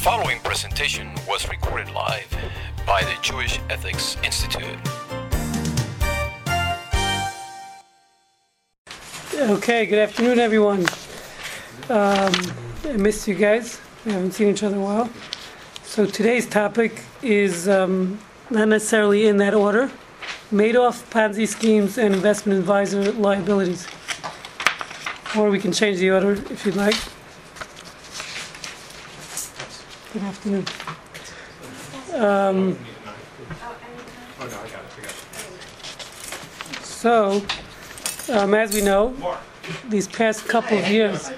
following presentation was recorded live by the Jewish Ethics Institute. Okay, good afternoon, everyone. Um, I missed you guys. We haven't seen each other in a while. So today's topic is um, not necessarily in that order Madoff, Ponzi schemes, and investment advisor liabilities. Or we can change the order if you'd like. Good afternoon. Um, so, um, as we know, these past couple of years.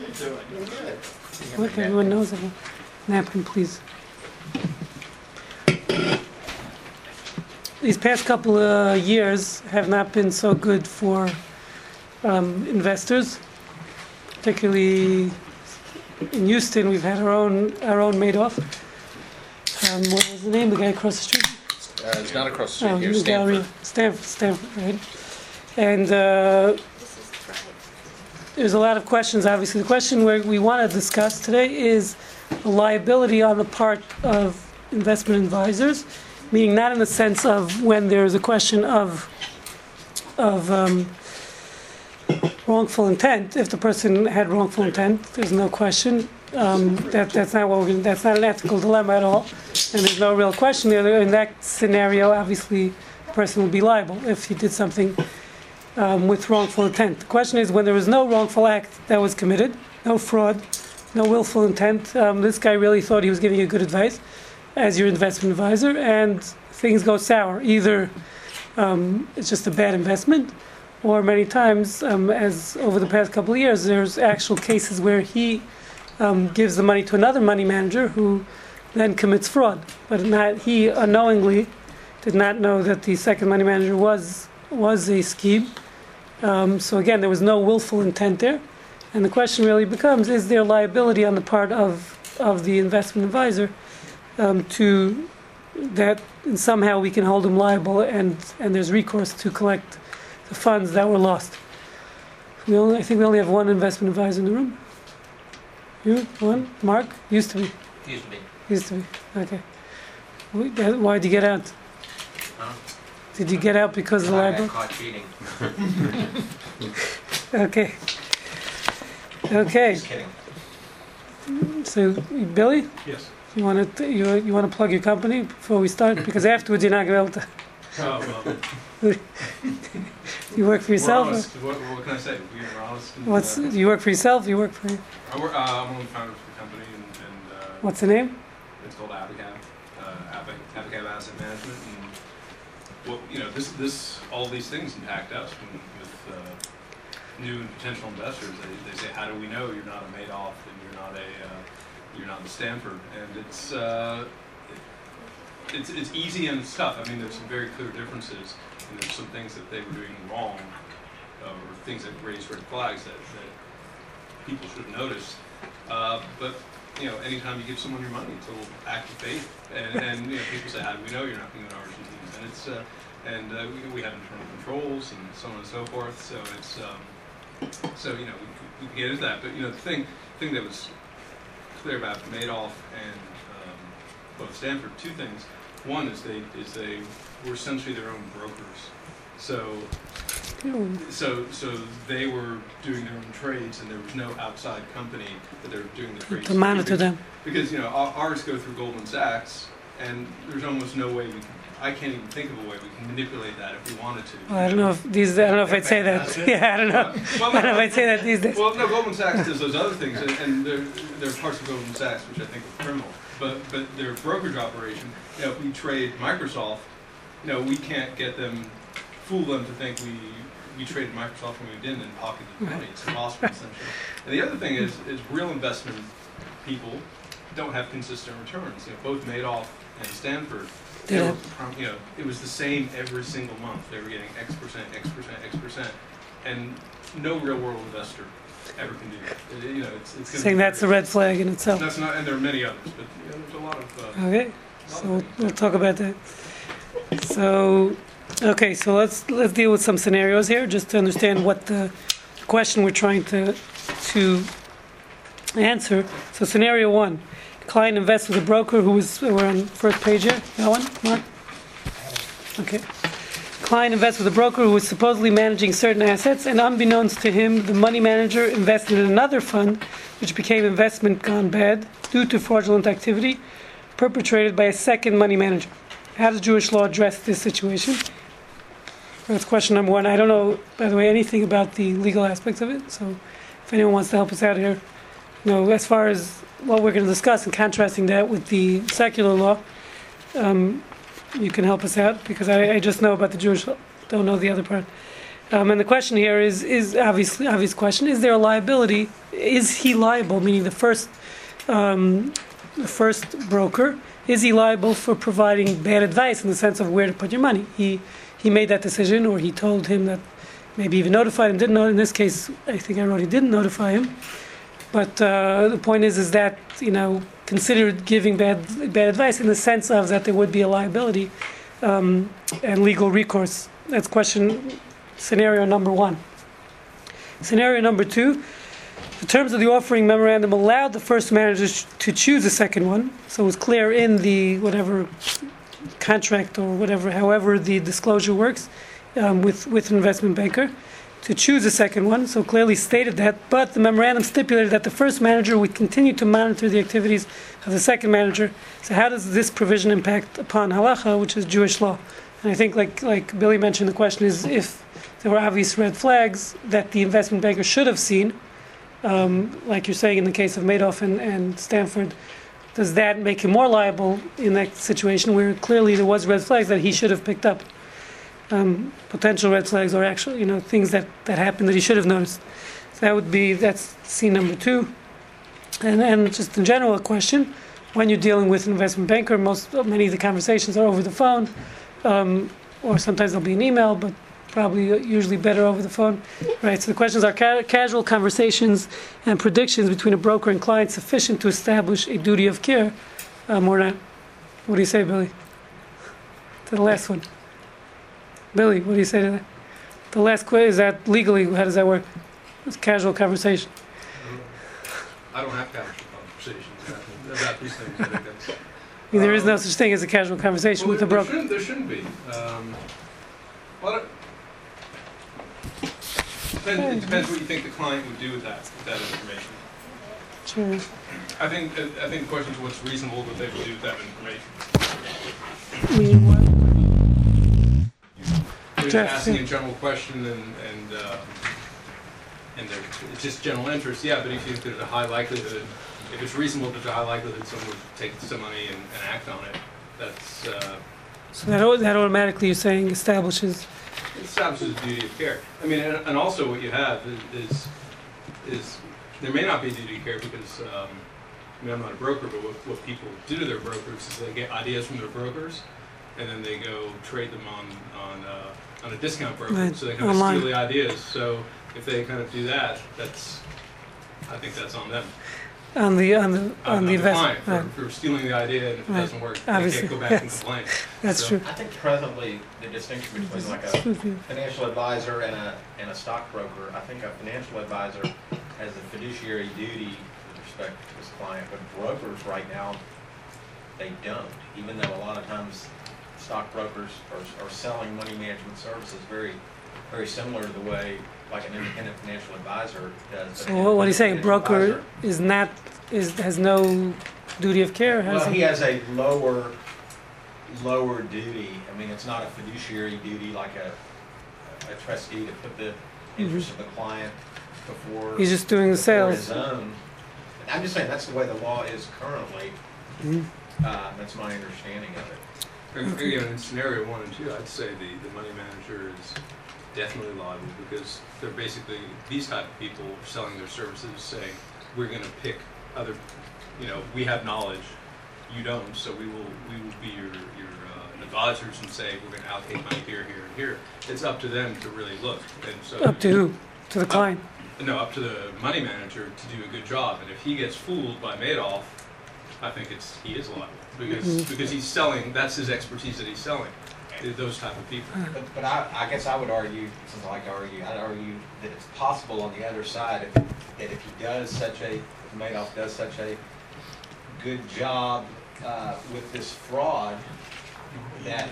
Look, everyone knows it. Napkin, please. These past couple of years have not been so good for um, investors, particularly in Houston. We've had our own our own Madoff. Um, what was the name? The guy across the street. Uh, it's not across the street Oh, here. Stanford. Stanford, Stanford, right? And uh, there's a lot of questions. Obviously, the question where we want to discuss today is the liability on the part of investment advisors, meaning not in the sense of when there's a question of of um, wrongful intent. If the person had wrongful intent, there's no question. Um, that that's not what gonna, that's not an ethical dilemma at all, and there's no real question there. In that scenario, obviously, the person would be liable if he did something um, with wrongful intent. The question is when there was no wrongful act that was committed, no fraud, no willful intent. Um, this guy really thought he was giving you good advice as your investment advisor, and things go sour. Either um, it's just a bad investment, or many times, um, as over the past couple of years, there's actual cases where he um, gives the money to another money manager who then commits fraud, but not he unknowingly did not know that the second money manager was was a scheme. Um, so again, there was no willful intent there, and the question really becomes: Is there liability on the part of of the investment advisor um, to that somehow we can hold him liable and and there's recourse to collect the funds that were lost? We only, I think we only have one investment advisor in the room. You one, Mark used to be. Excuse me. Used to be. Okay. Why'd you get out? Huh? Did you get out because of the I got caught cheating. Okay. Okay. Just kidding. So, Billy, Yes. you want to you, you want to plug your company before we start because afterwards you're not going to be able Oh, well, to. You work for yourself. What, what can I say? We are honest. What's uh, you work for yourself? You work for I work, uh, I'm one of the founders of the company, and, and uh, what's the name? it's called Abacab, uh, Abac- Abacab Asset Management. And what you know, this this all these things impact us when, with uh, new and potential investors. They, they say, how do we know you're not a Madoff and you're not a uh, you're not a Stanford? And it's uh, it's it's easy and it's tough. I mean, there's some very clear differences, and there's some things that they were doing wrong, uh, or things that raised red flags that, that people should have noticed. Uh, but you know, anytime you give someone your money, it's a little act of faith, and, and you know, people say, "How do we know you're not being an Argentines?" And it's uh, and uh, we, we have internal controls and so on and so forth. So it's um, so you know we, we can get into that. But you know, the thing thing that was clear about Madoff and both Stanford, two things. One is they is they were essentially their own brokers. So so, so they were doing their own trades, and there was no outside company that they were doing the trades. To monitor them. Because you know ours go through Goldman Sachs, and there's almost no way we can. I can't even think of a way we can manipulate that if we wanted to. Well, I don't know if these. I don't know if I'd say that. Yeah, I don't know. Well, I don't know if I'd say that these days. Well, no, Goldman Sachs does those other things, and, and there, there are parts of Goldman Sachs which I think are criminal. But but their brokerage operation, you know, if we trade Microsoft, you know, we can't get them, fool them to think we we traded Microsoft when we didn't and pocketed the money. It's impossible, essentially. And the other thing is is real investment people don't have consistent returns. You know, both Madoff and Stanford. They were, you know, it was the same every single month. They were getting X percent, X percent, X percent, and no real world investor ever can do. It- you know, it's, it's Saying that's a red flag in itself. That's not, and there are many others, but know, there's a lot of. Uh, Okay, so we'll, we'll talk about that. So, okay, so let's let's deal with some scenarios here, just to understand what the question we're trying to to answer. So, scenario one: Client invests with a broker who was, we're on first page here, that one, Mark? Okay. Client invests with a broker who was supposedly managing certain assets, and unbeknownst to him, the money manager invested in another fund, which became investment gone bad due to fraudulent activity perpetrated by a second money manager. How does Jewish law address this situation? That's question number one. I don't know, by the way, anything about the legal aspects of it, so if anyone wants to help us out here, you know, as far as what we're going to discuss and contrasting that with the secular law, um, you can help us out because I, I just know about the Jewish don't know the other part. Um, and the question here is, is obviously obvious question: Is there a liability? Is he liable? Meaning the first, um, the first broker, is he liable for providing bad advice in the sense of where to put your money? He he made that decision, or he told him that, maybe even notified him. Didn't know. In this case, I think I wrote he didn't notify him. But uh, the point is, is that you know considered giving bad bad advice in the sense of that there would be a liability um, and legal recourse. That's question scenario number one. Scenario number two. The terms of the offering memorandum allowed the first manager sh- to choose the second one, so it was clear in the whatever contract or whatever, however the disclosure works, um, with with an investment banker to choose a second one, so clearly stated that, but the memorandum stipulated that the first manager would continue to monitor the activities of the second manager. So how does this provision impact upon halacha, which is Jewish law? And I think, like like Billy mentioned, the question is if there were obvious red flags that the investment banker should have seen, um, like you're saying in the case of Madoff and, and Stanford, does that make him more liable in that situation where clearly there was red flags that he should have picked up? Um, potential red flags or actual, you know, things that, that happened that he should have noticed. So that would be, that's scene number two. And then just in general, a question, when you're dealing with an investment banker, most, many of the conversations are over the phone, um, or sometimes there'll be an email, but probably usually better over the phone, right? So the questions are ca- casual conversations and predictions between a broker and client sufficient to establish a duty of care, um, or not? What do you say, Billy? To the last one. Billy, what do you say to that? The last quiz, is that legally, how does that work? It's casual conversation. I don't have casual conversations about these things. I think that's. I mean, there is no such thing as a casual conversation Well, with a broker. shouldn't, there shouldn't be. Um, well, it- Depends, it depends what you think the client would do with that, with that information. Sure. I think, I think the question is what's reasonable that they would do with that information. I mean, what- Just Jeff, asking yeah. a general question and, and, uh, and it's just general interest, yeah, but if you think there's a high likelihood, if it's reasonable, there's a high likelihood someone would take some money and, and act on it, that's, uh, So that, that automatically, you're saying, establishes, It establishes a duty of care. I mean, and, and also what you have is, is, is, there may not be duty of care because, um, I mean, I'm not a broker, but what, what people do to their brokers is they get ideas from their brokers, and then they go trade them on, on, uh, on a discount program, Right, So they kind of online. steal the ideas. So if they kind of do that, that's, I think that's on them. on the, on the, Uh, on the client investment. for, Right. for stealing the idea, and if it Right. doesn't work, they can't go back and yes. complain. That's So- true. I think presently, the distinction between like a financial advisor and a, and a stockbroker, I think a financial advisor has a fiduciary duty with respect to his client, but brokers right now, they don't, even though a lot of times stockbrokers are, are selling money management services very, very similar to the way like an independent financial advisor does. So what what he's saying, broker advisor- is not, is, has no duty of care, has Well, he has a lower, lower duty. I mean, it's not a fiduciary duty like a, a trustee to put the interest of the client before. He's just doing the sales. his own. I'm just saying, that's the way the law is currently. Mhm. Uh, that's my understanding of it. And again, in scenario one and two, I'd say the, the money manager is definitely liable because they're basically, these type of people selling their services saying, we're gonna pick other, you know, we have knowledge, you don't, so we will, we will be your, your uh, advisors and say, we're gonna allocate money here, here, and here. It's up to them to really look, and so. Up to who? To the client? No, up to the money manager to do a good job, and if he gets fooled by Madoff, I think it's, he is liable, because, Mhm. because he's selling, that's his expertise that he's selling, those type of people. But, but I, I guess I would argue, since I like to argue, I'd argue that it's possible on the other side, if, that if he does such a, if Madoff does such a good job uh, with this fraud, that,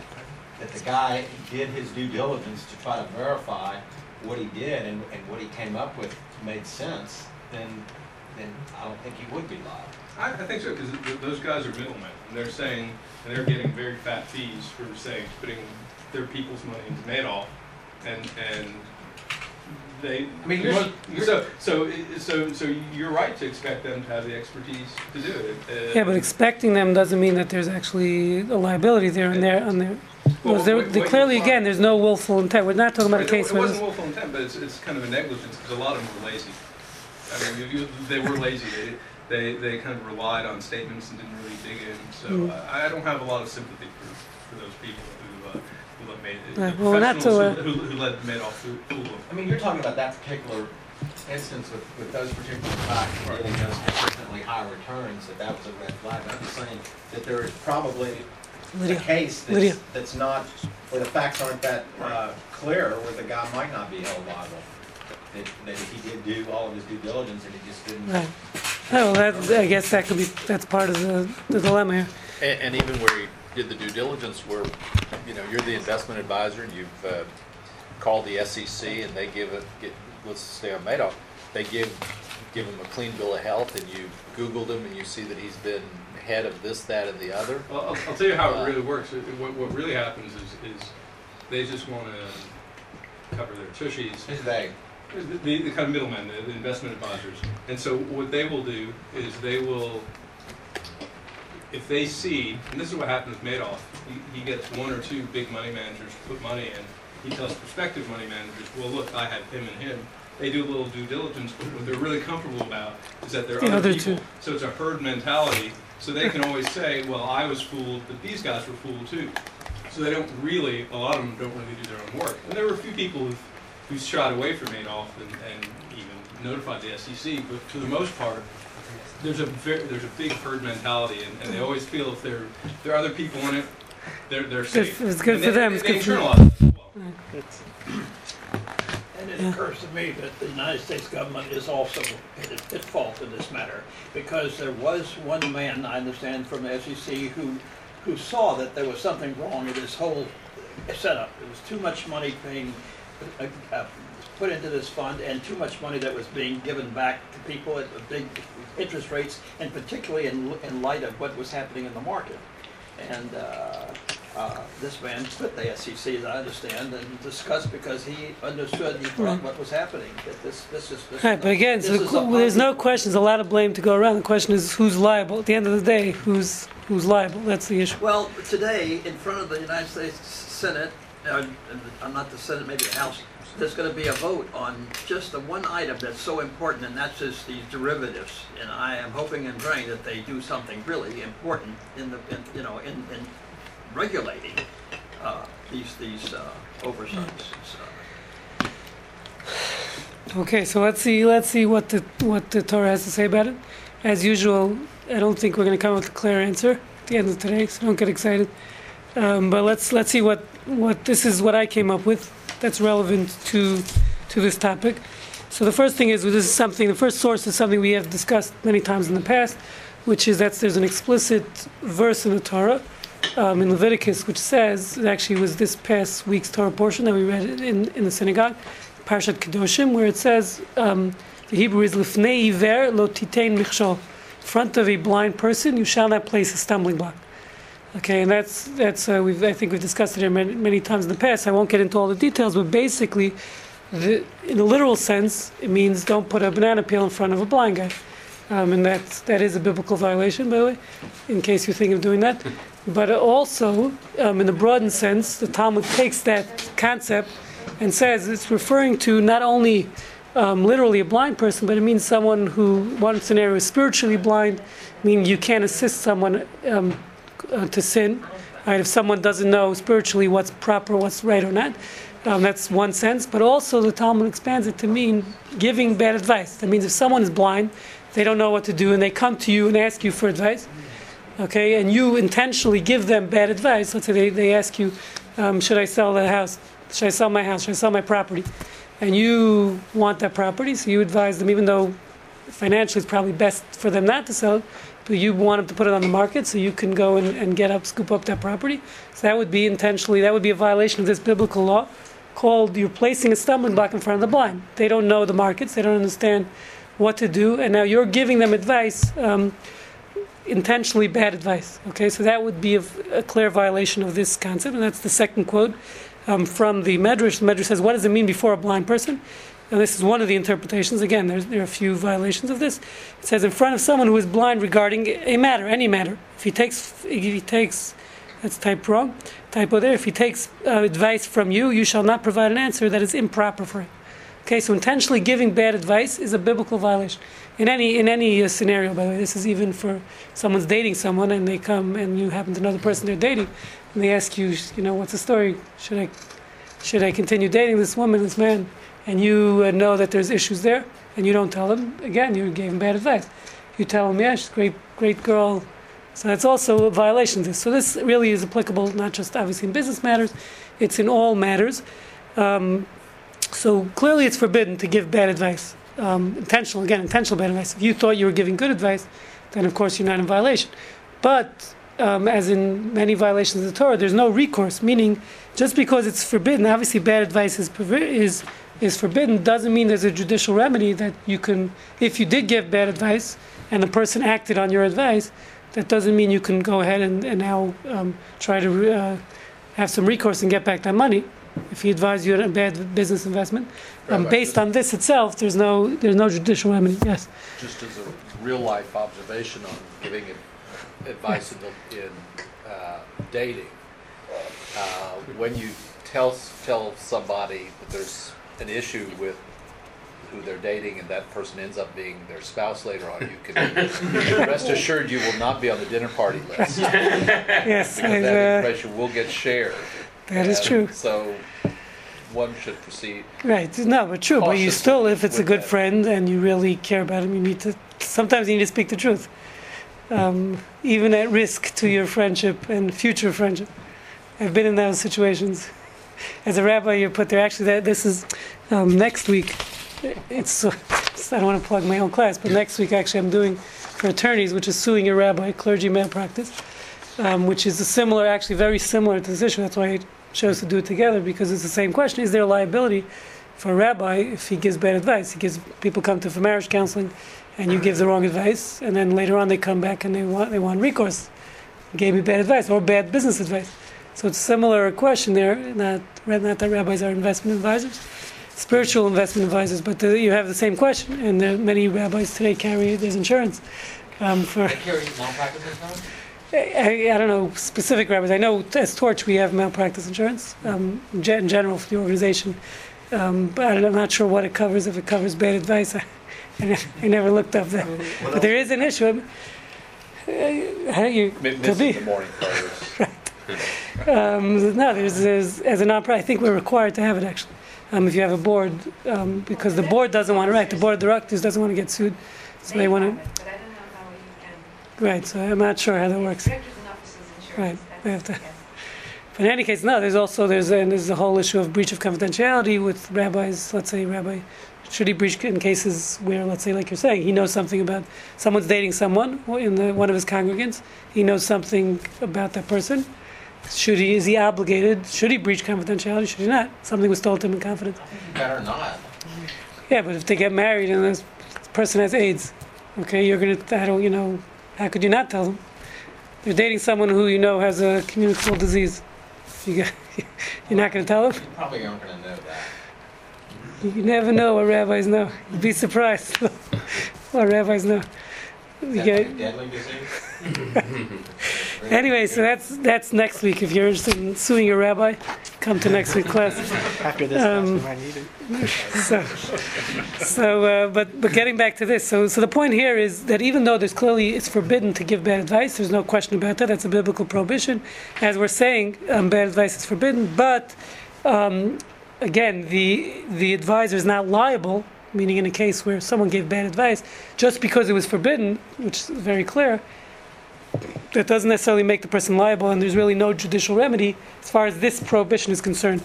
that the guy did his due diligence to try to verify what he did and, and what he came up with made sense, then, then I don't think he would be liable. I, I think so, because those guys are middlemen, and they're saying, and they're getting very fat fees for saying, putting their people's money into Madoff, and, and they. I mean, you're- you're- So, so, so, so you're right to expect them to have the expertise to do it. Uh, Yeah, but expecting them doesn't mean that there's actually a liability there and there, on there. Well, Was there, what- there- what clearly, you again, there's no willful intent. We're not talking about a It- case It where wasn't willful intent, but it's, it's kind of a negligence, because a lot of them were lazy. I mean, you, you, they were lazy, they, they, they kind of relied on statements and didn't really dig in, so Mm. I, I don't have a lot of sympathy for, for those people who, uh, who let made, Right, the well, we're not to, who, who who let Madoff fool fool them. I mean, you're talking about that particular instance with, with those particular facts, getting those consistently high returns, that that was a red flag. I'm just saying that there is probably a Lydia, case Lydia. that's, that's not, where the facts aren't that, uh, clear, where the guy might not be held liable. That, that he did do all of his due diligence and he just didn't. right. Oh, well, that, I guess that could be, that's part of the, the dilemma here. And, and even where you did the due diligence, where, you know, you're the investment advisor and you've uh, called the SEC and they give it, get, let's stay on Madoff, they give, give him a clean bill of health and you Googled him and you see that he's been head of this, that, and the other. Well, I'll, I'll tell you how it really works. It- What, what really happens is, is they just want to cover their tushies. Who's they? The, the, the kind of middlemen, the, the investment advisors. And so what they will do is they will, if they see, and this is what happened with Madoff, he, he gets one or two big money managers to put money in. He tells prospective money managers, well, look, I have him and him. They do a little due diligence, but what they're really comfortable about is that there are The other people. two. So it's a herd mentality, so they can always say, well, I was fooled, but these guys were fooled too. So they don't really, a lot of them don't really do their own work. And there were a few people who've, who shied away from Madoff and, and even notified the SEC, but for the most part, there's a very, there's a big herd mentality, and, and they always feel if there, there are other people in it, they're, they're safe. it's good And for they- them, they- it's they good for- them. that as well. And it occurs to me that the United States government is also at at fault in this matter, because there was one man, I understand from the SEC, who, who saw that there was something wrong with this whole setup. There was too much money being uh, put into this fund and too much money that was being given back to people at big interest rates, and particularly in, in light of what was happening in the market. And uh, uh, this man quit the SEC, as I understand, and discussed because he understood, he thought what was happening, that this, this is. this Right, is but again, so the there's no question, there's a lot of blame to go around. The question is who's liable. At the end of the day, who's, who's liable? That's the issue. Well, today, in front of the United States Senate, uh, uh, not the Senate, maybe the House, there's gonna be a vote on just the one item that's so important, and that's just these derivatives. And I am hoping and praying that they do something really important in the, in, you know, in, in regulating, uh, these, these, uh, oversights. Okay, so let's see, let's see what the, what the Torah has to say about it. As usual, I don't think we're gonna come up with a clear answer at the end of today, so don't get excited. Um, but let's, let's see what, what, this is what I came up with that's relevant to, to this topic. So the first thing is, this is something, the first source is something we have discussed many times in the past, which is that there's an explicit verse in the Torah, um, in Leviticus, which says, it actually was this past week's Torah portion that we read in, in the synagogue, Parshat Kedoshim, where it says, um, the Hebrew is Lifnei Iver lo titein michshol. Front of a blind person, you shall not place a stumbling block. Okay, and that's that's uh, we've I think we've discussed it many, many times in the past. I won't get into all the details, but basically, the, in a literal sense, it means don't put a banana peel in front of a blind guy, um, and that that is a biblical violation, by the way, in case you think of doing that. But also, um, in the broadened sense, the Talmud takes that concept and says it's referring to not only um, literally a blind person, but it means someone who, one scenario is spiritually blind, meaning you can't assist someone um, uh, to sin. Right? If someone doesn't know spiritually what's proper, what's right or not, um, that's one sense. But also, the Talmud expands it to mean giving bad advice. That means if someone is blind, they don't know what to do, and they come to you and ask you for advice, okay, and you intentionally give them bad advice. Let's say they, they ask you, um, should I sell the house? Should I sell my house? Should I sell my property? And you want that property, so you advise them, even though financially it's probably best for them not to sell it, you want them to put it on the market so you can go and, and get up, scoop up that property. So that would be intentionally, that would be a violation of this biblical law called you're placing a stumbling block in front of the blind. They don't know the markets, they don't understand what to do, and now you're giving them advice, um, intentionally bad advice. Okay, so that would be a, a clear violation of this concept, and that's the second quote um, from the Medrash. The Medrash says, "What does it mean before a blind person?" And this is one of the interpretations. Again, there are a few violations of this. It says, "In front of someone who is blind regarding a matter, any matter. If he takes, if he takes." That's typed wrong. Typo there. If he takes uh, advice from you, you shall not provide an answer that is improper for him. Okay, so intentionally giving bad advice is a biblical violation. In any in any uh, scenario, by the way, this is even for someone's dating someone and they come and you happen to know the person they're dating, and they ask you, you know, what's the story? Should I should I continue dating this woman, this man? And you uh, know that there's issues there, and you don't tell them. Again, you gave him bad advice. You tell him, yeah, she's a great great girl. So that's also a violation of this. So this really is applicable not just obviously in business matters, it's in all matters. Um, so clearly, it's forbidden to give bad advice. Um, intentional, again, intentional bad advice. If you thought you were giving good advice, then of course you're not in violation. But um, as in many violations of the Torah, there's no recourse. Meaning, just because it's forbidden, obviously bad advice is is is forbidden, doesn't mean there's a judicial remedy that you can. If you did give bad advice and the person acted on your advice, that doesn't mean you can go ahead and, and now um, try to uh, have some recourse and get back that money if he advised you on a bad business investment. Um, Rabbi, based on this itself, there's no there's no judicial remedy. Yes. Just as a real life observation on giving ad- advice in, in uh, dating, uh, when you tell tell somebody that there's an issue with who they're dating and that person ends up being their spouse later on, you can rest assured you will not be on the dinner party list. Yes. Because I've, that uh, information will get shared. that is And true. So one should proceed. Right. No, but true. But you still, if it's a good that. friend and you really care about him, you need to. Sometimes you need to speak the truth, um, even at risk to your friendship and future friendship. I've been in those situations. As a rabbi, you're put there. Actually, that this is um, next week. It's. Uh, I don't want to plug my own class, but next week actually I'm doing for attorneys, which is suing your rabbi, clergy malpractice, um, which is a similar, actually very similar to this issue. That's why I chose to do it together because it's the same question: Is there liability for a rabbi if he gives bad advice? He gives people come to for marriage counseling, and you give the wrong advice, and then later on they come back and they want they want recourse. Gave me bad advice or bad business advice. So it's a similar question there. Not not that rabbis are investment advisors, spiritual investment advisors, but the, you have the same question, and there, many rabbis today carry there's insurance um, for. They carry malpractice insurance? I, I don't know specific rabbis. I know as Torch we have malpractice insurance um, in gen- for the organization, um, but I'm not sure what it covers. If it covers bad advice, I, I, never looked up that. But there is an issue. I mean, uh, how do you Mi- could Missing be? the morning prayers. Um, no, there's, there's as a nonprofit. I think we're required to have it actually. Um, if you have a board, um, because the board doesn't want to. Right, the board of directors doesn't want to get sued, so they want to. it, But I don't know how you can. Right, so I'm not sure how that works. Directors and officers Right, they have to- But in any case, no. There's also there's and there's the whole issue of breach of confidentiality with rabbis. Let's say rabbi should he breach in cases where, let's say, like you're saying, he knows something about someone's dating someone in the, one of his congregants. He knows something about that person. Should he is he obligated? Should he breach confidentiality? Should he not? Something was told to him in confidence. Better not. Yeah, but if they get married and this person has AIDS, okay, you're gonna. I don't. You know, how could you not tell them? They're dating someone who you know has a communicable disease. You get, you're not gonna tell them. You probably aren't gonna know that. You never know what rabbis know. You'd be surprised what rabbis know. You that get- deadly disease? Anyway, so that's that's next week. If you're interested in suing your rabbi, come to next week's class. After this, Um, class, we might need it. So, so uh, but but getting back to this, so so the point here is that even though there's clearly it's forbidden to give bad advice, there's no question about that. That's a biblical prohibition. As we're saying, um, bad advice is forbidden. But um, again, the the advisor is not liable. Meaning, in a case where someone gave bad advice, just because it was forbidden, which is very clear, that doesn't necessarily make the person liable, and there's really no judicial remedy as far as this prohibition is concerned.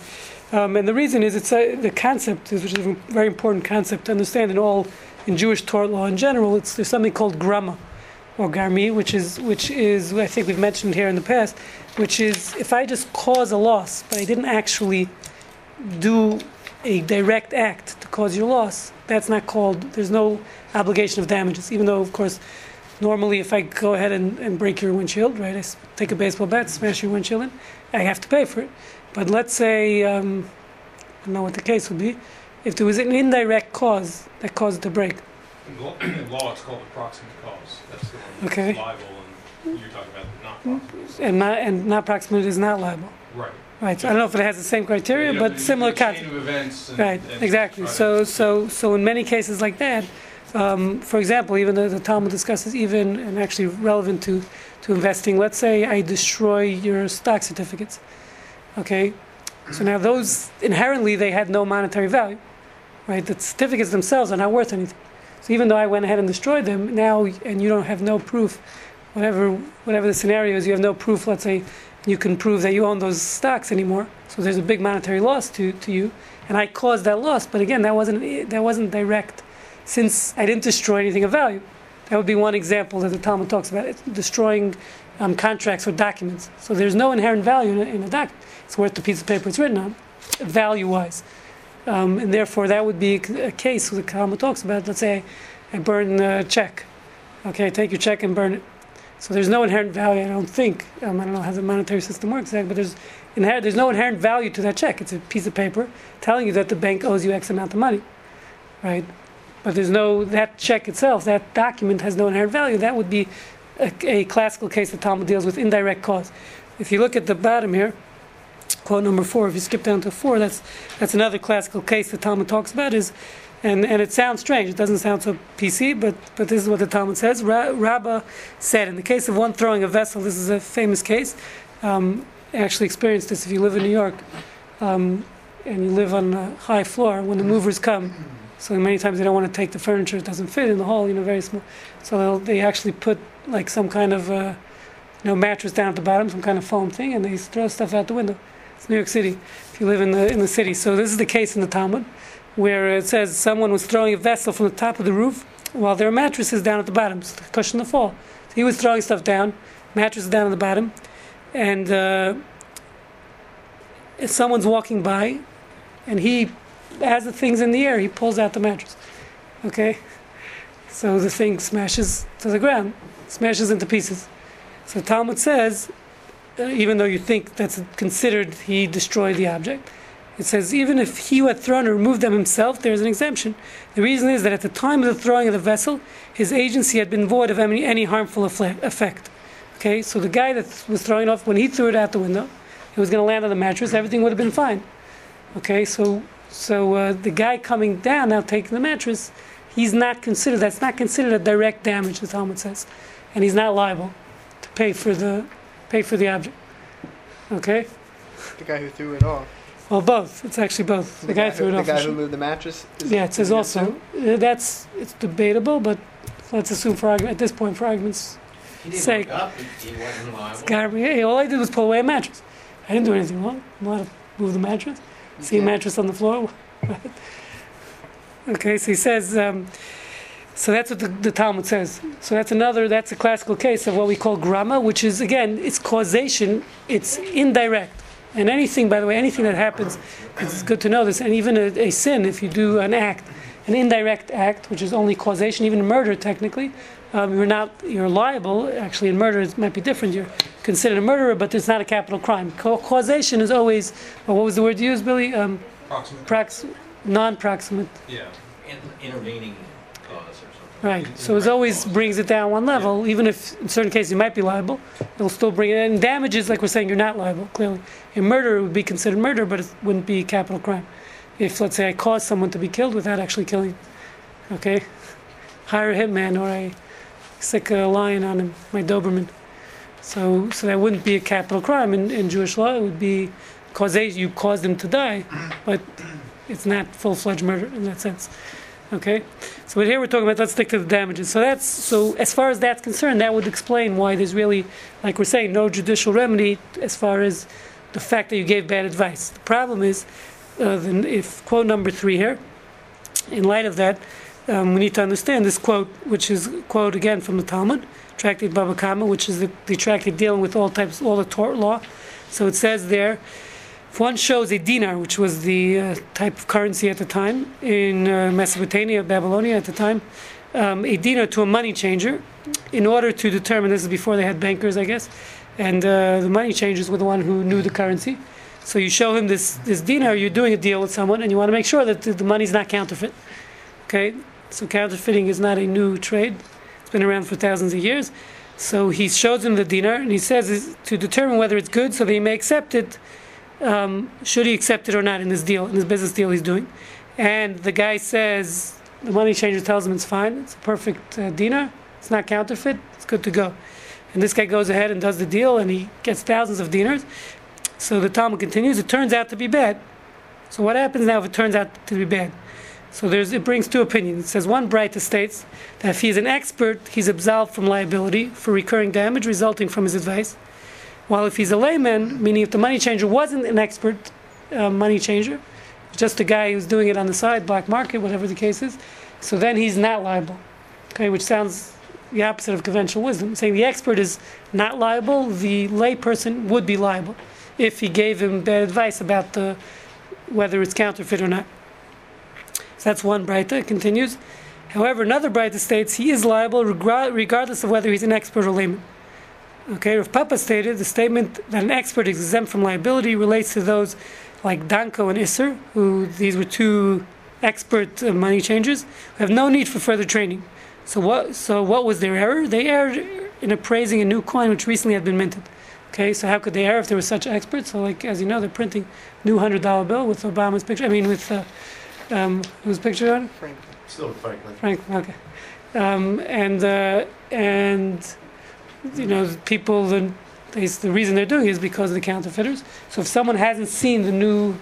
Um, and the reason is it's a, the concept, is, which is a very important concept to understand in all in Jewish tort law in general, it's there's something called grama or garmi, which is which is I think we've mentioned here in the past, which is if I just cause a loss, but I didn't actually do a direct act to cause your loss, that's not called. There's no obligation of damages, even though of course. Normally, if I go ahead and, and break your windshield, right, I take a baseball bat, smash your windshield in, I have to pay for it. But let's say, um, I don't know what the case would be, if there was an indirect cause that caused it to break. In law, in law, it's called the proximate cause. That's the one that's Okay. liable, and you're talking about not proximate. And not, and not proximate is not liable. Right. Right, so I don't know if it has the same criteria, know, but the- similar the concept. Events. Right, and exactly. So, so, so in many cases like that, um, for example, even though the Talmud discusses even, and actually relevant to, to investing, let's say I destroy your stock certificates. Okay? So now those, inherently, they had no monetary value, right? The certificates themselves are not worth anything. So even though I went ahead and destroyed them, now, and you don't have no proof, whatever, whatever the scenario is, you have no proof, let's say, you can prove that you own those stocks anymore. So there's a big monetary loss to, to you and I caused that loss. But again, that wasn't that wasn't direct, since I didn't destroy anything of value. That would be one example that the Talmud talks about: it's destroying um, contracts or documents. So there's no inherent value in a, in a document. It's worth the piece of paper it's written on, value-wise, um, and therefore that would be a, case the Talmud talks about. Let's say I burn a check. Okay, take your check and burn it. So there's no inherent value. I don't think. Um, I don't know how the monetary system works, but there's there's no inherent value to that check. It's a piece of paper telling you that the bank owes you X amount of money, right? But there's no that check itself. That document has no inherent value. That would be a, a classical case that Talmud deals with indirect cause. If you look at the bottom here, quote number four. If you skip down to four, that's that's another classical case that Talmud talks about. Is and, and it sounds strange. It doesn't sound so PC, but, but this is what the Talmud says. Ra- Rabbah said, in the case of one throwing a vessel, this is a famous case. Um, actually experienced this if you live in New York um, and you live on a high floor, when the movers come, so many times they don't want to take the furniture, it doesn't fit in the hall, you know, very small. So they actually put like some kind of uh, you know, mattress down at the bottom, some kind of foam thing, and they throw stuff out the window. It's New York City, if you live in the, in the city. So this is the case in the Talmud where it says someone was throwing a vessel from the top of the roof while there are mattresses down at the bottom to cushion the fall. So he was throwing stuff down, mattresses down at the bottom, and uh, someone's walking by, and he has the things in the air, he pulls out the mattress. Okay, so the thing smashes to the ground, smashes into pieces. So Talmud says, uh, even though you think that's considered he destroyed the object, it says even if he who had thrown or removed them himself, there is an exemption. The reason is that at the time of the throwing of the vessel, his agency had been void of any, any harmful effect. Okay, so the guy that was throwing off, when he threw it out the window, it was going to land on the mattress. Everything would have been fine. Okay, so so uh, the guy coming down now taking the mattress, he's not considered. That's not considered a direct damage. The Talmud says, and he's not liable to pay for the pay for the object. Okay. The guy who threw it off. Well, both. It's actually both. The, guy who, threw it the off. The guy who moved the mattress. Is, Yeah, it says also uh, that's it's debatable, but let's assume for argument at this point for arguments, He didn't Say- wake up, he he wasn't liable. God, hey, all I did was pull away a mattress. I didn't do anything wrong. I'm allowed to move the mattress. See mattress on the floor. okay, so he says. Um, so that's what the, the Talmud says. So that's another. That's a classical case of what we call grama, which is again, it's causation. It's indirect. And anything, by the way, anything that happens, it's good to know this. And even a, a sin, if you do an act, an indirect act, which is only causation, even murder technically, um, you're not you're liable. Actually, in murder it might be different. You're considered a murderer, but it's not a capital crime. Ca- causation is always well, what was the word you used, Billy? Um, Proximate. prox- non-proximate. Yeah. In- Intervening cause or something. Right. In- So it always cause. brings it down one level, even if in certain cases you might be liable. It'll still bring it. And damages, like we're saying, you're not liable. Clearly, in murder it would be considered murder, but it wouldn't be a capital crime. If let's say I caused someone to be killed without actually killing, okay, hire a hitman or I stick a lion on him, my Doberman. So so that wouldn't be a capital crime in, in Jewish law. It would be causation. You caused him to die, but it's not full-fledged murder in that sense. Okay, so but here we're talking about let's stick to the damages. So that's so as far as that's concerned, that would explain why there's really, like we're saying, no judicial remedy as far as the fact that you gave bad advice. The problem is, uh, if quote number three here, in light of that, um, we need to understand this quote, which is quote again from the Talmud, Tractate Baba Kama, which is the, the tractate dealing with all types, all the tort law. So it says there, if one shows a dinar, which was the uh, type of currency at the time in uh, Mesopotamia, Babylonia at the time, um, a dinar to a money changer, in order to determine this is before they had bankers, I guess, and uh, the money changers were the one who knew the currency. So you show him this this dinar, you're doing a deal with someone, and you want to make sure that the, the money's not counterfeit. Okay, so counterfeiting is not a new trade; it's been around for thousands of years. So he shows him the dinar, and he says to determine whether it's good, so that he may accept it. Um, should he accept it or not in this deal, in this business deal he's doing? And the guy says the money changer tells him it's fine, it's a perfect uh, dinar, it's not counterfeit, it's good to go. And this guy goes ahead and does the deal, and he gets thousands of dinars. So the Talmud continues. It turns out to be bad. So what happens now if it turns out to be bad? So it brings two opinions. It says one Breita states that if he's an expert, he's absolved from liability for recurring damage resulting from his advice. While if he's a layman, meaning if the money changer wasn't an expert uh, money changer, just a guy who's doing it on the side, black market, whatever the case is, so then he's not liable. Okay, which sounds the opposite of conventional wisdom. Saying the expert is not liable, the layperson would be liable if he gave him bad advice about the whether it's counterfeit or not. That's one Breita. It continues. However, another Breita states he is liable regardless of whether he's an expert or layman. Okay, Rav Papa stated the statement that an expert is exempt from liability relates to those like Danko and Isser, who these were two expert uh, money changers, who have no need for further training. So what? So what was their error? They erred in appraising a new coin which recently had been minted. Okay, so how could they err if they were such experts? So, like as you know, they're printing new hundred dollar bill with Obama's picture. I mean, with uh, um, whose picture on it? Frank. Still Franklin. Franklin. Okay, um, and uh, and you know, people. The, they, the reason they're doing it is because of the counterfeiters. So if someone hasn't seen the new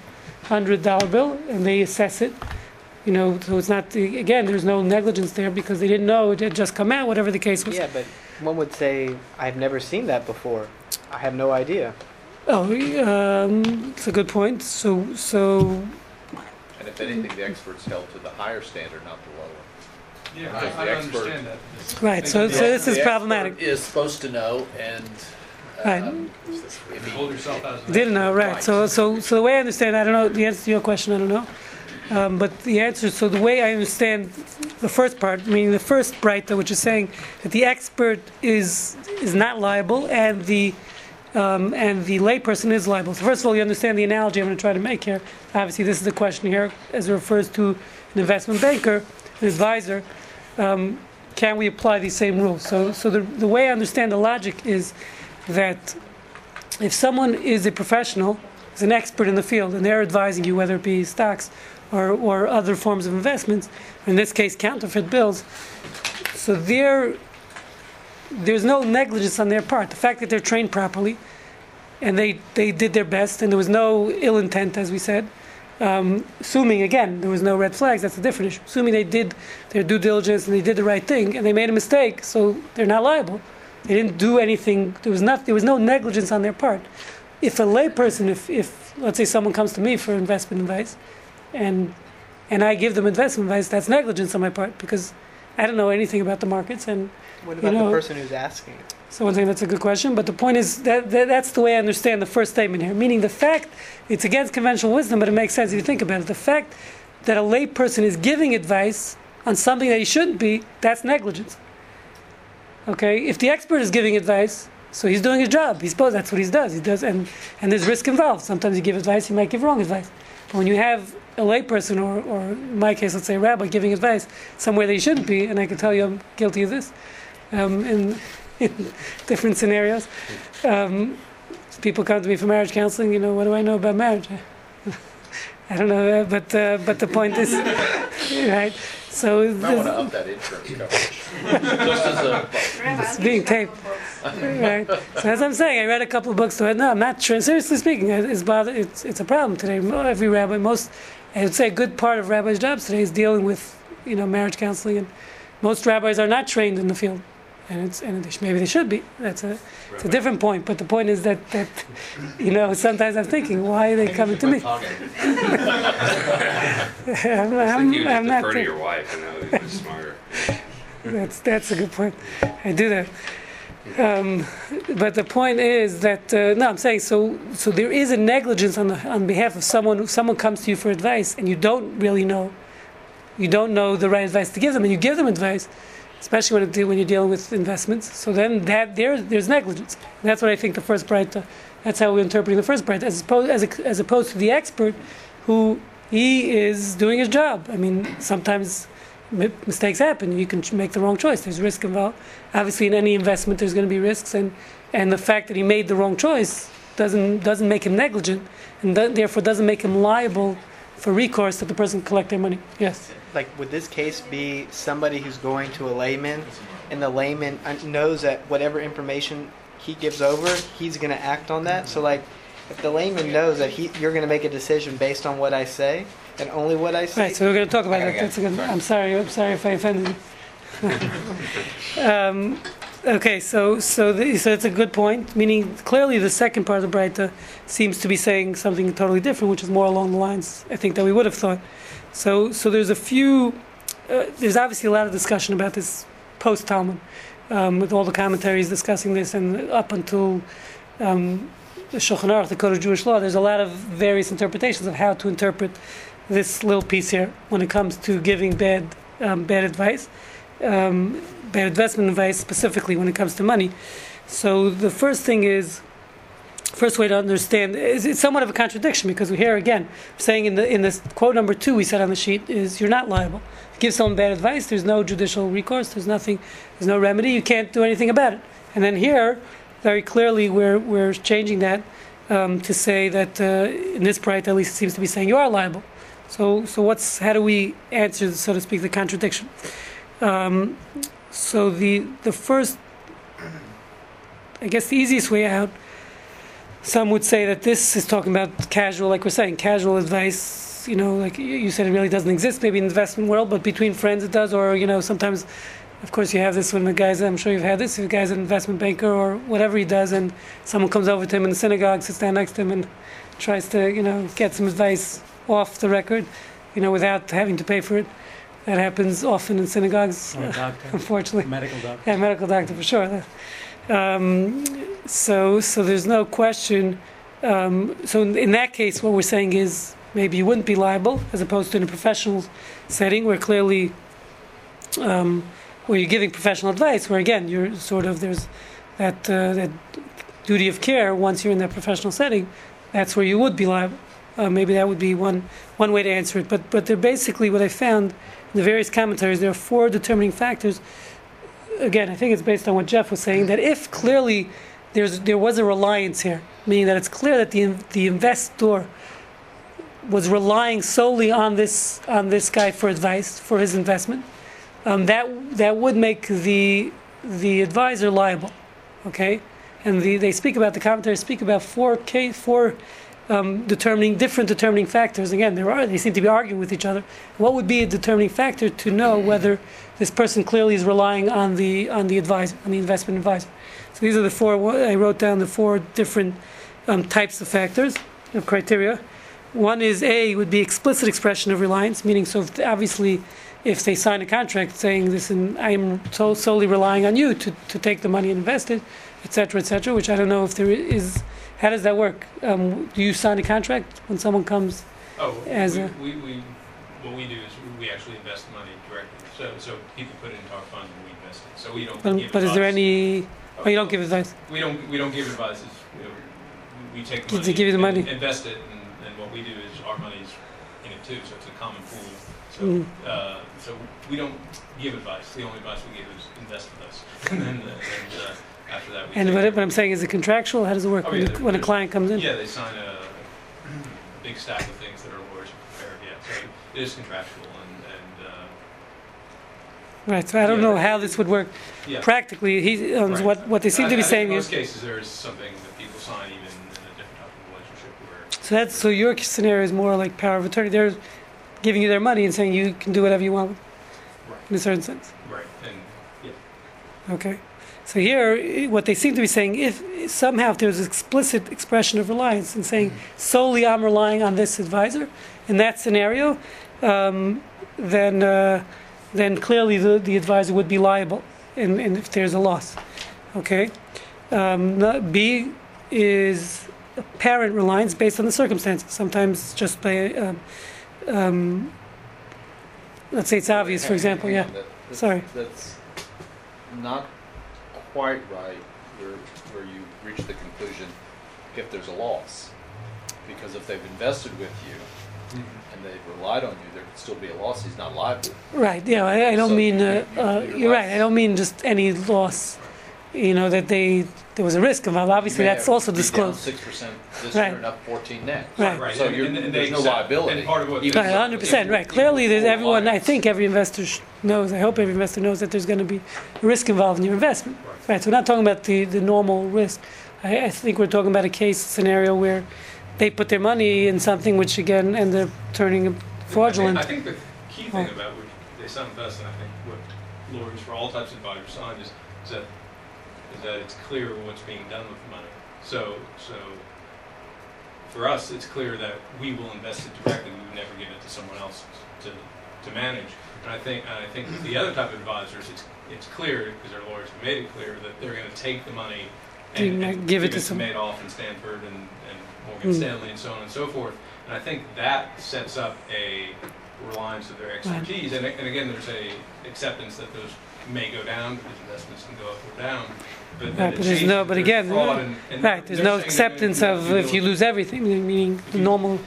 hundred dollar bill and they assess it, you know, so it's not the, again. There's no negligence there because they didn't know it had just come out. Whatever the case was. Yeah, but one would say, I've never seen that before. I have no idea. Oh, um, it's a good point. So, so And if anything, the experts held to the higher standard, not the lower. Yeah, Because I the I expert- understand that. right. So, so this is The expert problematic. Is supposed to know and, Right. um, if he- Hold yourself as an. Didn't know, right? Right. So, so, so the way I understand, I don't know the answer to your question. I don't know, um, but the answer. So the way I understand the first part, meaning the first Breita, which is saying that the expert is is not liable and the um, and the layperson is liable. So first of all, you understand the analogy I'm going to try to make here. Obviously, this is the question here as it refers to an investment banker, an advisor. Um, can we apply these same rules? So, so the, the way I understand the logic is that if someone is a professional, is an expert in the field, and they're advising you whether it be stocks or, or other forms of investments, in this case counterfeit bills, so they're, there's no negligence on their part. The fact that they're trained properly and they, they did their best and there was no ill intent, as we said, um, assuming again there was no red flags, that's a different issue. Assuming they did their due diligence and they did the right thing and they made a mistake, so they're not liable. They didn't do anything. There was not. There was no negligence on their part. If a layperson, if, if let's say someone comes to me for investment advice, and and I give them investment advice, that's negligence on my part because I don't know anything about the markets. And What You about know- the person who's asking it? someone saying that's a good question. But the point is that, that that's the way I understand the first statement here. Meaning the fact it's against conventional wisdom, but it makes sense if you think about it. The fact that a layperson is giving advice on something that he shouldn't be, that's negligence. Okay, if the expert is giving advice, so he's doing his job. He's supposed that's what he does. He does, and and there's risk involved. Sometimes you give advice, you might give wrong advice. But when you have a layperson, or or in my case, let's say a rabbi, giving advice somewhere they shouldn't be, and I can tell you I'm guilty of this, um, in, in different scenarios. Um, people come to me for marriage counseling. You know, what do I know about marriage? I don't know, uh, but uh, but the point is, right? So You might want to up that insurance coverage. Just as a, It's being taped. right. So as I'm saying, I read a couple of books to it. No, I'm not sure. Seriously speaking, it's bother. It's it's a problem today. Mo- Every rabbi, most, I would say, a good part of rabbis' jobs today is dealing with, you know, marriage counseling, and most rabbis are not trained in the field. and it's and maybe they should be. That's a it's a different point. But the point is that that you know sometimes I'm thinking why are they coming to me? I'm, I'm, you I'm not. defer to your wife, and that was smarter. That's that's a good point. I do that. Um, but the point is that uh, no, I'm saying so. So there is a negligence on the, on behalf of someone. who- Someone comes to you for advice, and you don't really know. You don't know the right advice to give them, and you give them advice, especially when it, when you're dealing with investments. So then that there there's negligence. And that's what I think the first Breita. Uh, that's how we're interpreting the first Breita, as opposed as, a, as opposed to the expert, who he is doing his job. I mean, sometimes mistakes happen. You can make the wrong choice. There's risk involved. Obviously, in any investment, there's going to be risks, and and the fact that he made the wrong choice doesn't doesn't make him negligent, and th- therefore doesn't make him liable for recourse that the person collect their money. Yes. Like, would this case be somebody who's going to a layman, and the layman uh, knows that whatever information he gives over, he's going to act on that? So, like, if the layman knows that he, you're going to make a decision based on what I say and only what I say, Right. So we're going to talk about that. That's a good. Sorry. I'm sorry. I'm sorry if I offended you. um, okay. So so the, so it's a good point. Meaning clearly the second part of the Breita seems to be saying something totally different, which is more along the lines I think that we would have thought. So so there's a few. Uh, there's obviously a lot of discussion about this post Talmud, um, with all the commentaries discussing this, and up until. Um, the Shulchan Aruch, the Code of Jewish Law, there's a lot of various interpretations of how to interpret this little piece here when it comes to giving bad um, bad advice, um, bad investment advice, specifically when it comes to money. So the first thing is, first way to understand is it's somewhat of a contradiction because we hear again saying in the in this quote number two we said on the sheet is you're not liable. If you give someone bad advice, there's no judicial recourse, there's nothing, there's no remedy, you can't do anything about it. And then here, very clearly, we're we're changing that um, to say that uh, in this Breita at least it seems to be saying you are liable. So, so what's how do we answer, so to speak, the contradiction? Um, so the the first, I guess, the easiest way out. Some would say that this is talking about casual, like we're saying, casual advice. You know, like you- said, it really doesn't exist maybe in the investment world, but between friends it does. Or you know, sometimes, of course, you have this when the guy's. I'm sure you've had this. If the guy's an investment banker or whatever he does, and someone comes over to him in the synagogue, sits down next to him, and tries to you know get some advice off the record, you know, without having to pay for it. That happens often in synagogues, doctor, unfortunately. medical doctor. Yeah, medical doctor for sure. Um, so, so there's no question. Um, so in, in that case, what we're saying is maybe you wouldn't be liable, as opposed to in a professional setting where clearly, um, where you're giving professional advice, where again you're sort of there's that uh, that duty of care once you're in that professional setting. That's where you would be liable. Uh, maybe that would be one one way to answer it. But but they're basically what I found in the various commentaries. There are four determining factors again, I think it's based on what Jeff was saying that if clearly there's there was a reliance here, meaning that it's clear that the the investor was relying solely on this on this guy for advice for his investment, um, that that would make the the advisor liable, okay? And the, they speak about the commentaries speak about four case four um, determining different determining factors. Again, there are they seem to be arguing with each other. What would be a determining factor to know whether this person clearly is relying on the on the advisor, on the investment advisor? So these are the four. I wrote down the four different um, types of factors of criteria. One is A would be explicit expression of reliance, meaning so if, obviously if they sign a contract saying this and I am so, solely relying on you to, to take the money and invest it, et cetera, et cetera, which I don't know if there is, how does that work? Um, do you sign a contract when someone comes? Oh, As we, a- we, we, what we do is we actually invest money directly. So, so people put it into our fund and we invest it. So we don't But, but is there any, oh, you don't give advice? We don't, we don't give advice. You know, we we take the money. give you the and money. Invest it, and, and what we do is our money's in it too, so it's a common pool. So, Mm. uh, so we don't give advice. The only advice we give is invest with us. And then, uh, and, uh, after that, we And take what, it. what I'm saying, is it contractual? How does it work Oh, when, yeah, the, when a there's- client comes in? Yeah, they sign a big stack of things that our lawyers have prepared, yeah. So it is contractual and, and, uh, Right, so I don't Yeah. know how this would work yeah. practically. He, um, Right. what, what they seem I- to be I think saying is, In most cases, there is something that people sign even in a different type of relationship where, so that's, so your scenario is more like power of attorney. They're giving you their money and saying you can do whatever you want right, in a certain sense. right, and, yeah. Okay. So here, what they seem to be saying, if somehow if there's explicit expression of reliance and saying solely I'm relying on this advisor, in that scenario, um, then uh, then clearly the, the advisor would be liable, and, and if there's a loss, okay. Um, B is apparent reliance based on the circumstances. Sometimes just by, um, um, let's say it's obvious, for example, yeah. that- that's- Sorry. That's not quite right where, where you reach the conclusion if there's a loss. Because if they've invested with you and they've relied on you, there could still be a loss, he's not liable. Right, yeah, I, I don't So mean, uh, you- you- uh, you're you're right, I don't mean just any loss, you know, that they, there was a risk involved, obviously that's also disclosed. Six percent this Right. year and up fourteen next. Right. Right, So and- you're, and- and they there's no accept- liability. and part of what- Right, hundred percent, right, clearly, there's before everyone, I think every investor knows, I hope every investor knows that there's gonna be a risk involved in your investment. Right. Right, so we're not talking about the, the normal risk, I, I think we're talking about a case scenario where they put their money in something which again ended up turning fraudulent. I think the key thing Oh. about what they sound best, and I think what lawyers for all types of advisors sign is, is that, is that it's clear what's being done with the money. So, so for us, it's clear that we will invest it directly, we would never give it to someone else to, to manage. And I think, and I think with the other type of advisors, it's, it's clear, because our lawyers have made it clear, that they're gonna take the money and, and give it to some- Madoff and Stanford and, and Morgan Hmm. Stanley and so on and so forth. And I think that sets up a reliance of their expertise. And, and again, there's a acceptance that those may go down because investments can go up or down. But Right, but there's no, but again, and- and right, there's no acceptance of if you lose everything, meaning the normal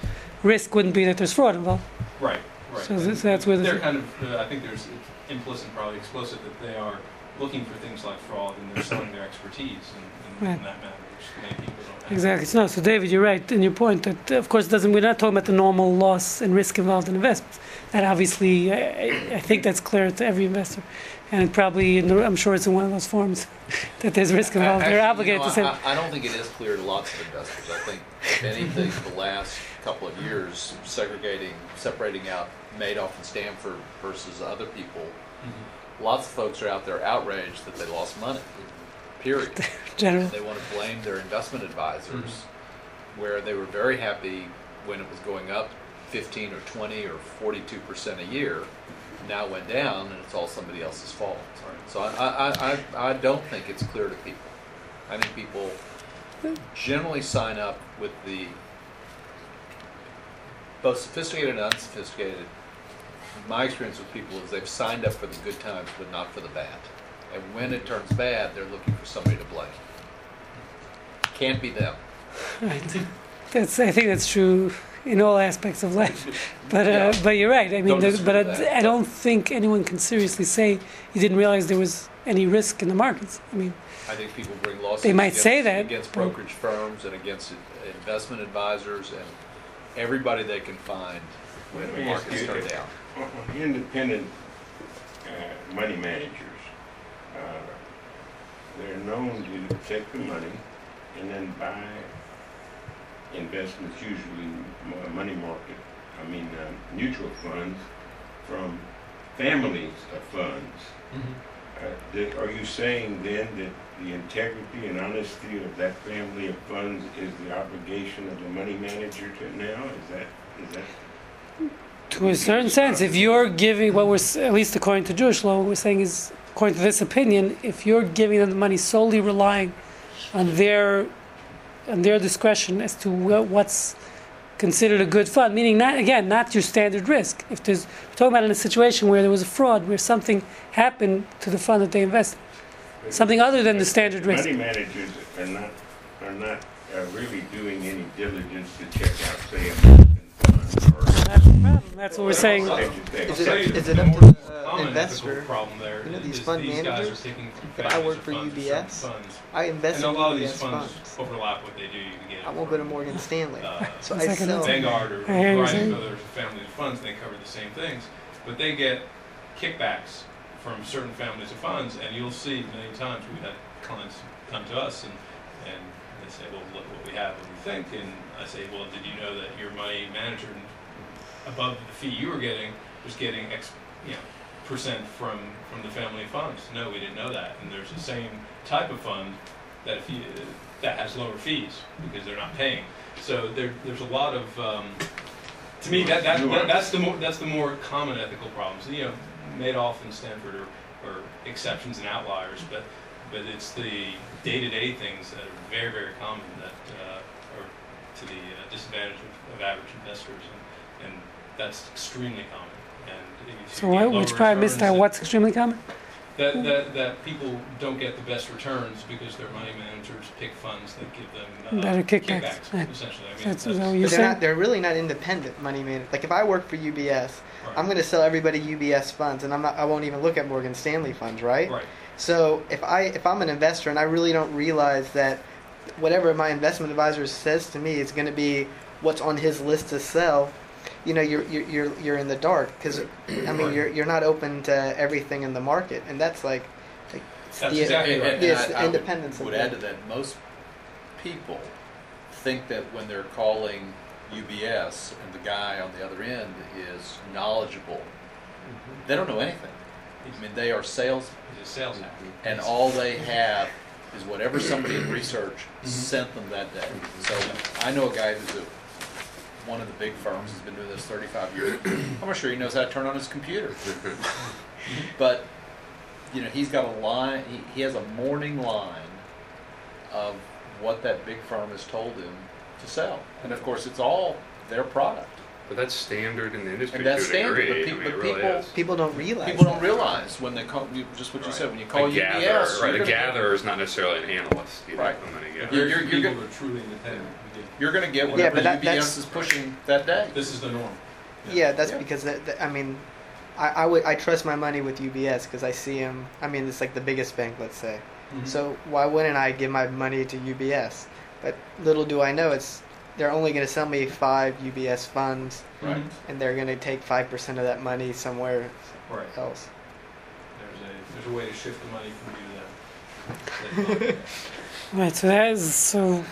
risk wouldn't be that there's fraud involved. Right, right. So that's- that's where the- They're kind of, uh, I think there's implicit, probably explicit, that they are looking for things like fraud and they're selling their expertise in, in Right. in that matter, which many people don't have. Exactly. So, no, so David, you're right in your point that, of course, doesn't we're not talking about the normal loss and risk involved in investments. That obviously, I, I- I think that's clear to every investor, and it probably, in the, I'm sure it's in one of those forms that there's risk involved. They're Actually, you obligated know, to say. I, I don't think it is clear to lots of investors. I think if anything, the last couple of years, segregating, separating out Madoff and Stanford versus other people, Mhm. lots of folks are out there outraged that they lost money, period. General. They want to blame their investment advisors, where they were very happy when it was going up 15 or 20 or 42 percent a year. Now it went down, and it's all somebody else's fault. So I, I, I, I- I don't think it's clear to people. I think people generally sign up with the both sophisticated and unsophisticated. My experience with people is they've signed up for the good times, but not for the bad. And when it turns bad, they're looking for somebody to blame. Can't be them. Right. That's, I think that's true in all aspects of life. But, uh, Yeah. but you're right. I mean, there, but I. I don't think anyone can seriously say you didn't realize there was any risk in the markets. I mean, I think people bring lawsuits. They might against, say that, against brokerage firms and against investment advisors and everybody they can find when the markets turn down. Independent uh, money managers, uh, they're known to take the money and then buy investments, usually mo- money market, I mean, uh, mutual funds from families of funds. Uh, that- Are you saying then that the integrity and honesty of that family of funds is the obligation of the money manager to now? Is that, is that? To a certain sense, if you're giving what we're, at least according to Jewish law, what we're saying is, according to this opinion, if you're giving them the money solely relying on their, on their discretion as to what's considered a good fund, meaning not, again, not your standard risk. If there's, we're talking about in a situation where there was a fraud, where something happened to the fund that they invested, something other than the standard risk. Money managers are not, are not uh, really doing any diligence to check out, say, American funds or. That's the problem. That's what we're saying. Is Is it- Say is the it up to the, uh, common investor? Problem there You know, these fund these guys are managers? If I work of for funds or UBS, certain funds. I invest And in a lot of these UBS funds funds. overlap what they do. You can get I won't go to Morgan Stanley. uh, So I Second sell. answer. Vanguard or a I hear you variety saying. of other family of funds, they cover the same things. But they get kickbacks from certain families of funds, and you'll see many times we've had clients come to us and, and they say, well, look what we have, what we think, and I say, well, did you know that your money manager, above the fee you were getting, was getting X, you know, percent from, from the family funds. No, we didn't know that. And there's the same type of fund that if you, that has lower fees because they're not paying. So there, there's a lot of, um, to me, that, that, that- that's the more, that's the more common ethical problems. You know, Madoff and Stanford are, are exceptions and outliers, but, but it's the day-to-day things that are very, very common that, uh, are to the uh, disadvantage of, of average investors. And, and that's extremely common. And if So you get what, which lower part missed out? What's extremely common? that, that, that people don't get the best returns because their money managers pick funds that give them uh, Better kickbacks, right. essentially. I mean, that's- is what that's, you're they're saying? not. They're really not independent money managers. Like if I work for UBS, right. I'm going to sell everybody UBS funds, and I'm not. I won't even look at Morgan Stanley funds, right? right. So if I if I'm an investor and I really don't realize that whatever my investment advisor says to me is going to be what's on his list to sell, you know, you're you're you're, you're in the dark because I mean you're you're not open to everything in the market, and that's like, like That's the, exactly right. and- and the I- I would- of Would add to that, most people think that when they're calling UBS and the guy on the other end is knowledgeable, Mm-hmm. they don't know anything. I mean, they are sales, It's a sales hack. and all they have is whatever somebody in research Mm-hmm. sent them that day. So I know a guy who's a, one of the big firms, has been doing this thirty-five years. I'm not sure he knows how to turn on his computer. But, you know, he's got a line, he, he has a morning line of what that big firm has told him to sell. And of course, it's all their product. But that's standard in the industry And that's to a standard, but pe- I mean, but it really people- is. people don't realize. People don't that. realize when they call, you- just what you said, when you A call gatherer, UBS. right? you're A gonna- gatherer is not necessarily an analyst. Either. Right. I'm gonna get. You're- Very you're- you're people are truly independent. We did- You're gonna get whatever but that- UBS that's- is pushing that day. This is the norm. Yeah, that's Yeah. because that, that- I mean, I, I would I trust my money with UBS because I see them. I mean, it's like the biggest bank, let's say. Mhm. So why wouldn't I give my money to UBS? But little do I know, it's they're only going to sell me five UBS funds, Right. Mhm. and they're going to take five percent of that money somewhere Right. else. There's a, there's a way to shift the money from you to them. Right, so that is, so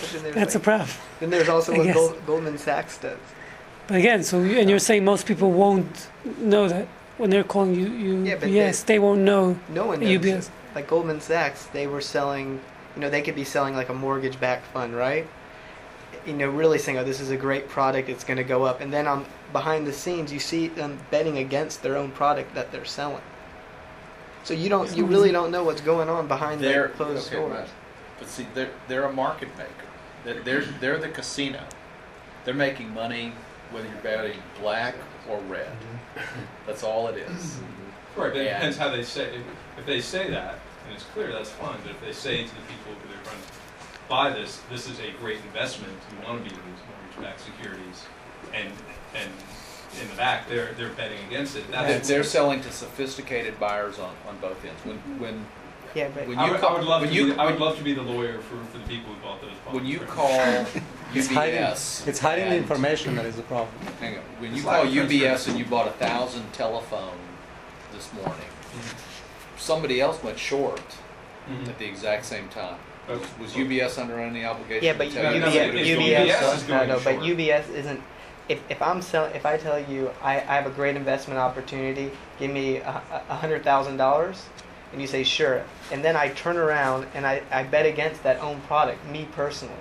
But then there's, that's a problem. then there's also I what. Gold, Goldman Sachs does. But again, so, you- and you're saying most people won't know that when they're calling you, you, Yeah, but yes, they won't know No one knows. UBS. Like Goldman Sachs, they were selling, you know, they could be selling like a mortgage-backed fund, right? You know, really saying, "Oh, this is a great product; it's going to go up." And then on behind the scenes, you see them betting against their own product that they're selling. So you don't, you really don't know what's going on behind They're, closed okay, doors. right. But see, they're, they're a market maker. They're, they're, they're the casino. They're making money whether you're betting black or red. Mm-hmm. That's all it is. Right, but it depends how they say, if, if they say that, and it's clear, that's fine, but if they say to the people who they're going to buy this, this is a great investment, you want to be in these mortgage-backed securities, and, and in the back, they're, they're betting against it, They're, they're selling to sophisticated buyers on, on both ends. When, when, Yeah, but when I you would, I call, would love to when you, be, I would love to be the lawyer for, for the people who bought those bonds. when you right? call It's hiding, UBS. it's hiding the and- information that is the problem. Hang on. When you It's call lack of UBS and you bought a thousand telephone this morning, Mm-hmm. somebody else went short Mhm. at the exact same time. Was, UBS under any obligation yeah, to but tell you? no, UBS, it's UBS, UBS is no, going no, but short. UBS isn't. If, if I'm selling, if I tell you I, I have a great investment opportunity, give me a, a hundred thousand dollars, and you say sure, and then I turn around and I, I bet against that own product, me personally.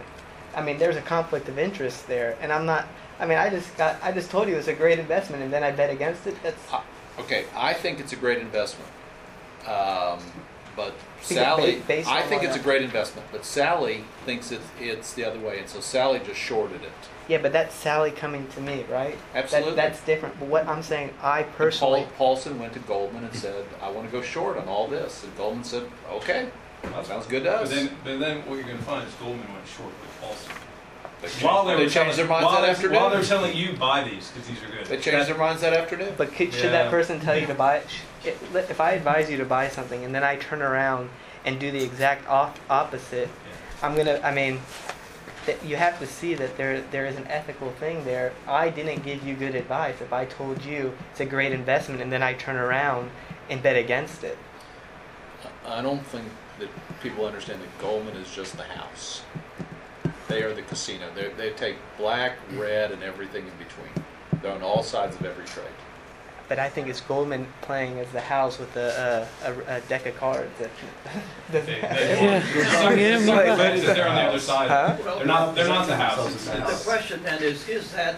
I mean, there's a conflict of interest there, and I'm not. I mean, I just got, I just told you it's a great investment, and then I bet against it. That's Uh, Okay, I think it's a great investment. Um, but Think Sally, based I on think what it's a I- great investment, but Sally thinks it's, it's the other way, and so Sally just shorted it. yeah, but that's Sally coming to me, right? Absolutely. That, that's different. But what I'm saying, I And personally, Paul, Paulson went to Goldman and said, I want to go short on all this. And Goldman said, okay, That's- sounds good to But us. then, but then what you're gonna find is Goldman went short with Paulson. They changed, While they they were changed their telling- minds while that they're- While they're telling you, buy these, because these are good. They changed their minds that afternoon. But could, should Yeah. that person tell you to buy it? Sh- it? If I advise you to buy something and then I turn around and do the exact off, opposite, I'm gonna. I mean, that you have to see that there there is an ethical thing there. I didn't give you good advice if I told you it's a great investment and then I turn around and bet against it. I don't think that people understand that Goldman is just the house. They are the casino. They they take black, red, and everything in between. They're on all sides of every trade. but I think it's Goldman playing as the house with a, a, a, a deck of cards. That doesn't They- have- they- Yeah. It's not- Yeah, it's not yeah. related that they're on the other side. Huh? They're not, they're not the house. It's- The question then is, is that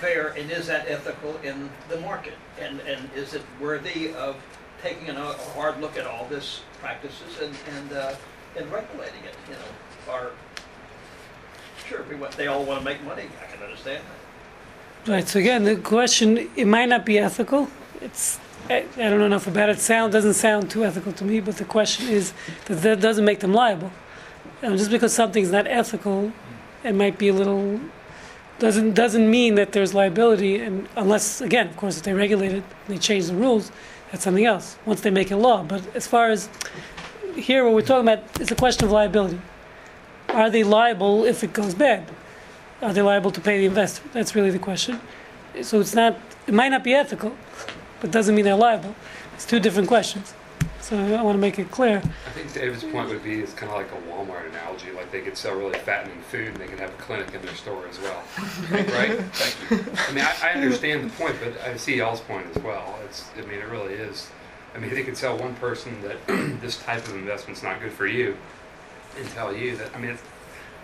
fair and is that ethical in the market? And, and is it worthy of taking a a hard look at all this practices and, and, uh, and regulating it, you know? Or, sure, they all want to make money, I can understand that. Right, so again, the question, it might not be ethical. It's, I, I don't know enough about it. Sound doesn't sound too ethical to me, but the question is that that doesn't make them liable. Um, just because something's not ethical, it might be a little doesn't doesn't mean that there's liability, and unless again, of course, if they regulate it, they change the rules. That's something else. Once they make a law, but as far as here, what we're talking about is a question of liability. Are they liable if it goes bad? Are they liable to pay the investor? That's really the question. So it's not, it might not be ethical, but doesn't mean they're liable. It's two different questions. So I want to make it clear. I think David's point would be it's kind of like a Walmart analogy. Like they could sell really fattening food and they can have a clinic in their store as well. right? Thank you. I mean, I, I understand the point, but I see y'all's point as well. It's, I mean, it really is. I mean, they could tell one person that this type of investment's not good for you and tell you that, I mean, it's,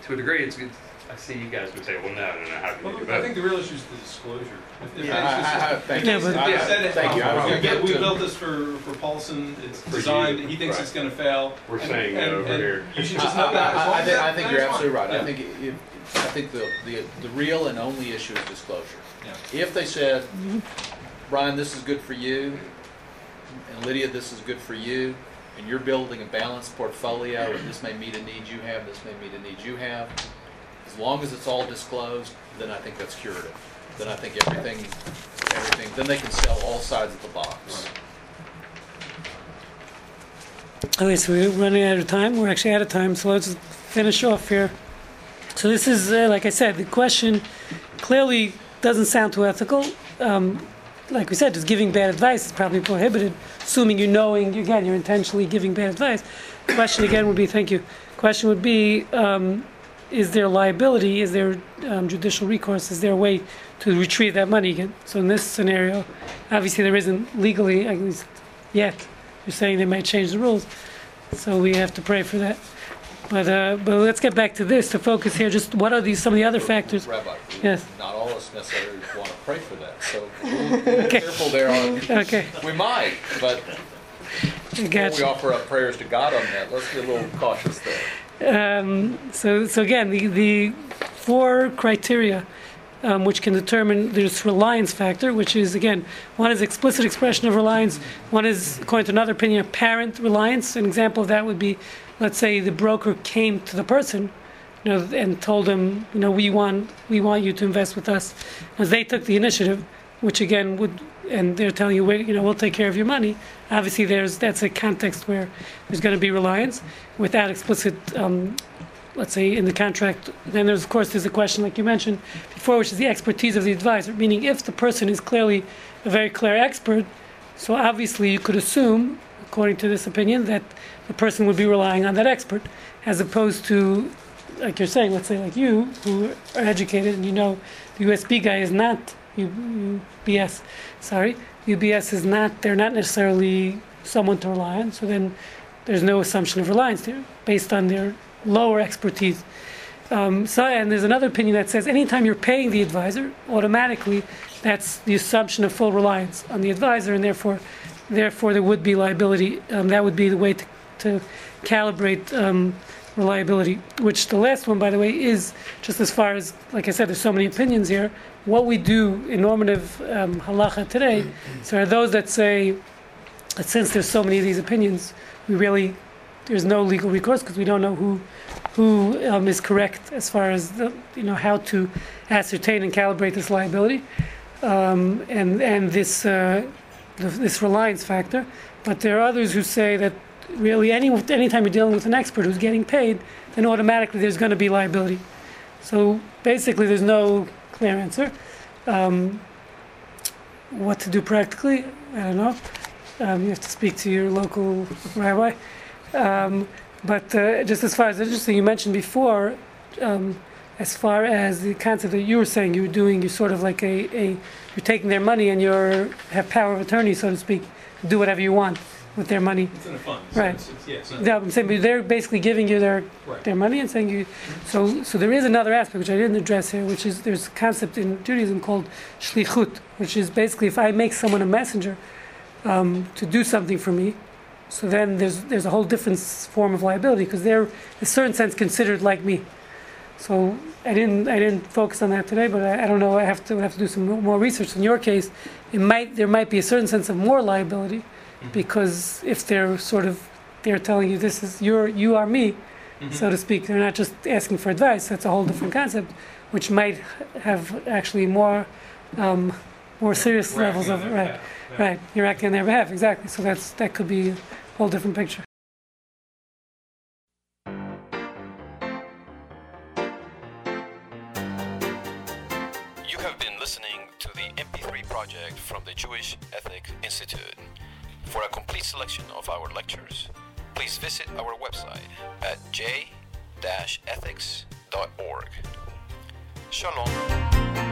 to a degree, it's good. I see you guys would say, well, no, no, no, how can you do Well, I think the real issue is the disclosure. If- if Yeah, that's just- I- I- thank if you. they- Yeah, they but- said it, Thank you. I was we gonna get- get We to- built this for, for Paulson, it's For you. designed, he thinks Right. it's gonna fail. We're and- saying uh, and- over and here. You should just know that. as I- long I as think, that- I think that you're is fine. absolutely right. I Yeah. think, it- I think the, the, the real and only issue is disclosure. Yeah. If they said, Brian, this is good for you, and Lydia, this is good for you, and you're building a balanced portfolio, and this may meet a need you have, this may meet a need you have, as long as it's all disclosed, then I think that's curative. Then I think everything, everything, then they can sell all sides of the box. Okay, so we're running out of time. We're actually out of time, so let's finish off here. So this is, uh, like I said, the question clearly doesn't sound too ethical. Um, like we said, just giving bad advice is probably prohibited, assuming you knowing, again, you're intentionally giving bad advice. Question again would be, thank you. Question would be, um, is there liability? Is there um, judicial recourse? Is there a way to retrieve that money again? So in this scenario, obviously there isn't legally, at least yet. You're saying they might change the rules, so we have to pray for that. But uh, but let's get back to this. To focus here, just what are these some of the other factors? Rabbi, Yes. not all of us necessarily want to pray for that, so be careful there on, Okay, we might, but I before we offer up prayers to God on that, let's be a little cautious there. Um, so so again, the the four criteria. Um, which can determine this reliance factor, which is again one is explicit expression of reliance, one is according to another opinion apparent reliance. An example of that would be, let's say the broker came to the person, you know, and told them, you know, we want we want you to invest with us, as they took the initiative, which again would, and they're telling you, you know, we'll take care of your money. Obviously, there's that's a context where there's going to be reliance without explicit. Um, let's say in the contract then there's of course there's a question like you mentioned before which is the expertise of the advisor meaning if the person is clearly a very clear expert so obviously you could assume according to this opinion that the person would be relying on that expert as opposed to like you're saying let's say like you who are educated and you know the usb guy is not ubs sorry ubs is not they're not necessarily someone to rely on so then there's no assumption of reliance there based on their lower expertise. Um, so, and there's another opinion that says anytime you're paying the advisor, automatically that's the assumption of full reliance on the advisor, and therefore, therefore there would be liability. Um, that would be the way to, to calibrate um, reliability. Which the last one, by the way, is just as far as, like I said, there's so many opinions here. What we do in normative um, halacha today, so are those that say that since there's so many of these opinions, we really there's no legal recourse because we don't know who who um, is correct as far as the, you know how to ascertain and calibrate this liability um, and and this uh, this reliance factor. But there are others who say that really any anytime you're dealing with an expert who's getting paid, then automatically there's going to be liability. So basically, there's no clear answer. Um, what to do practically, I don't know. Um, you have to speak to your local rabbi. Um, but uh, just as far as interesting, you mentioned before, um, as far as the concept that you were saying you were doing, you're sort of like a, a you're taking their money and you're have power of attorney, so to speak, do whatever you want with their money. It's in a fund. so Right. it's- it's- Yeah, it's not- I'm saying but they're basically giving you their Right. their money and saying you. So so there is another aspect which I didn't address here, which is there's a concept in Judaism called shlichut, which is basically if I make someone a messenger um, to do something for me, so then there's there's a whole different s- form of liability because they're in a certain sense considered like me. So I didn't I didn't focus on that today, but I, I don't know. I have to have to do some more research. In your case, it might there might be a certain sense of more liability because if they're sort of they're telling you this is your you are me, so to speak. They're not just asking for advice. That's a whole different concept, which might have actually more um, more serious We're levels of right. yeah. Right, you're acting on their behalf, exactly. So that's that could be a whole different picture. Project from the Jewish Ethic Institute. For a complete selection of our lectures, please visit our website at j-ethics.org. Shalom.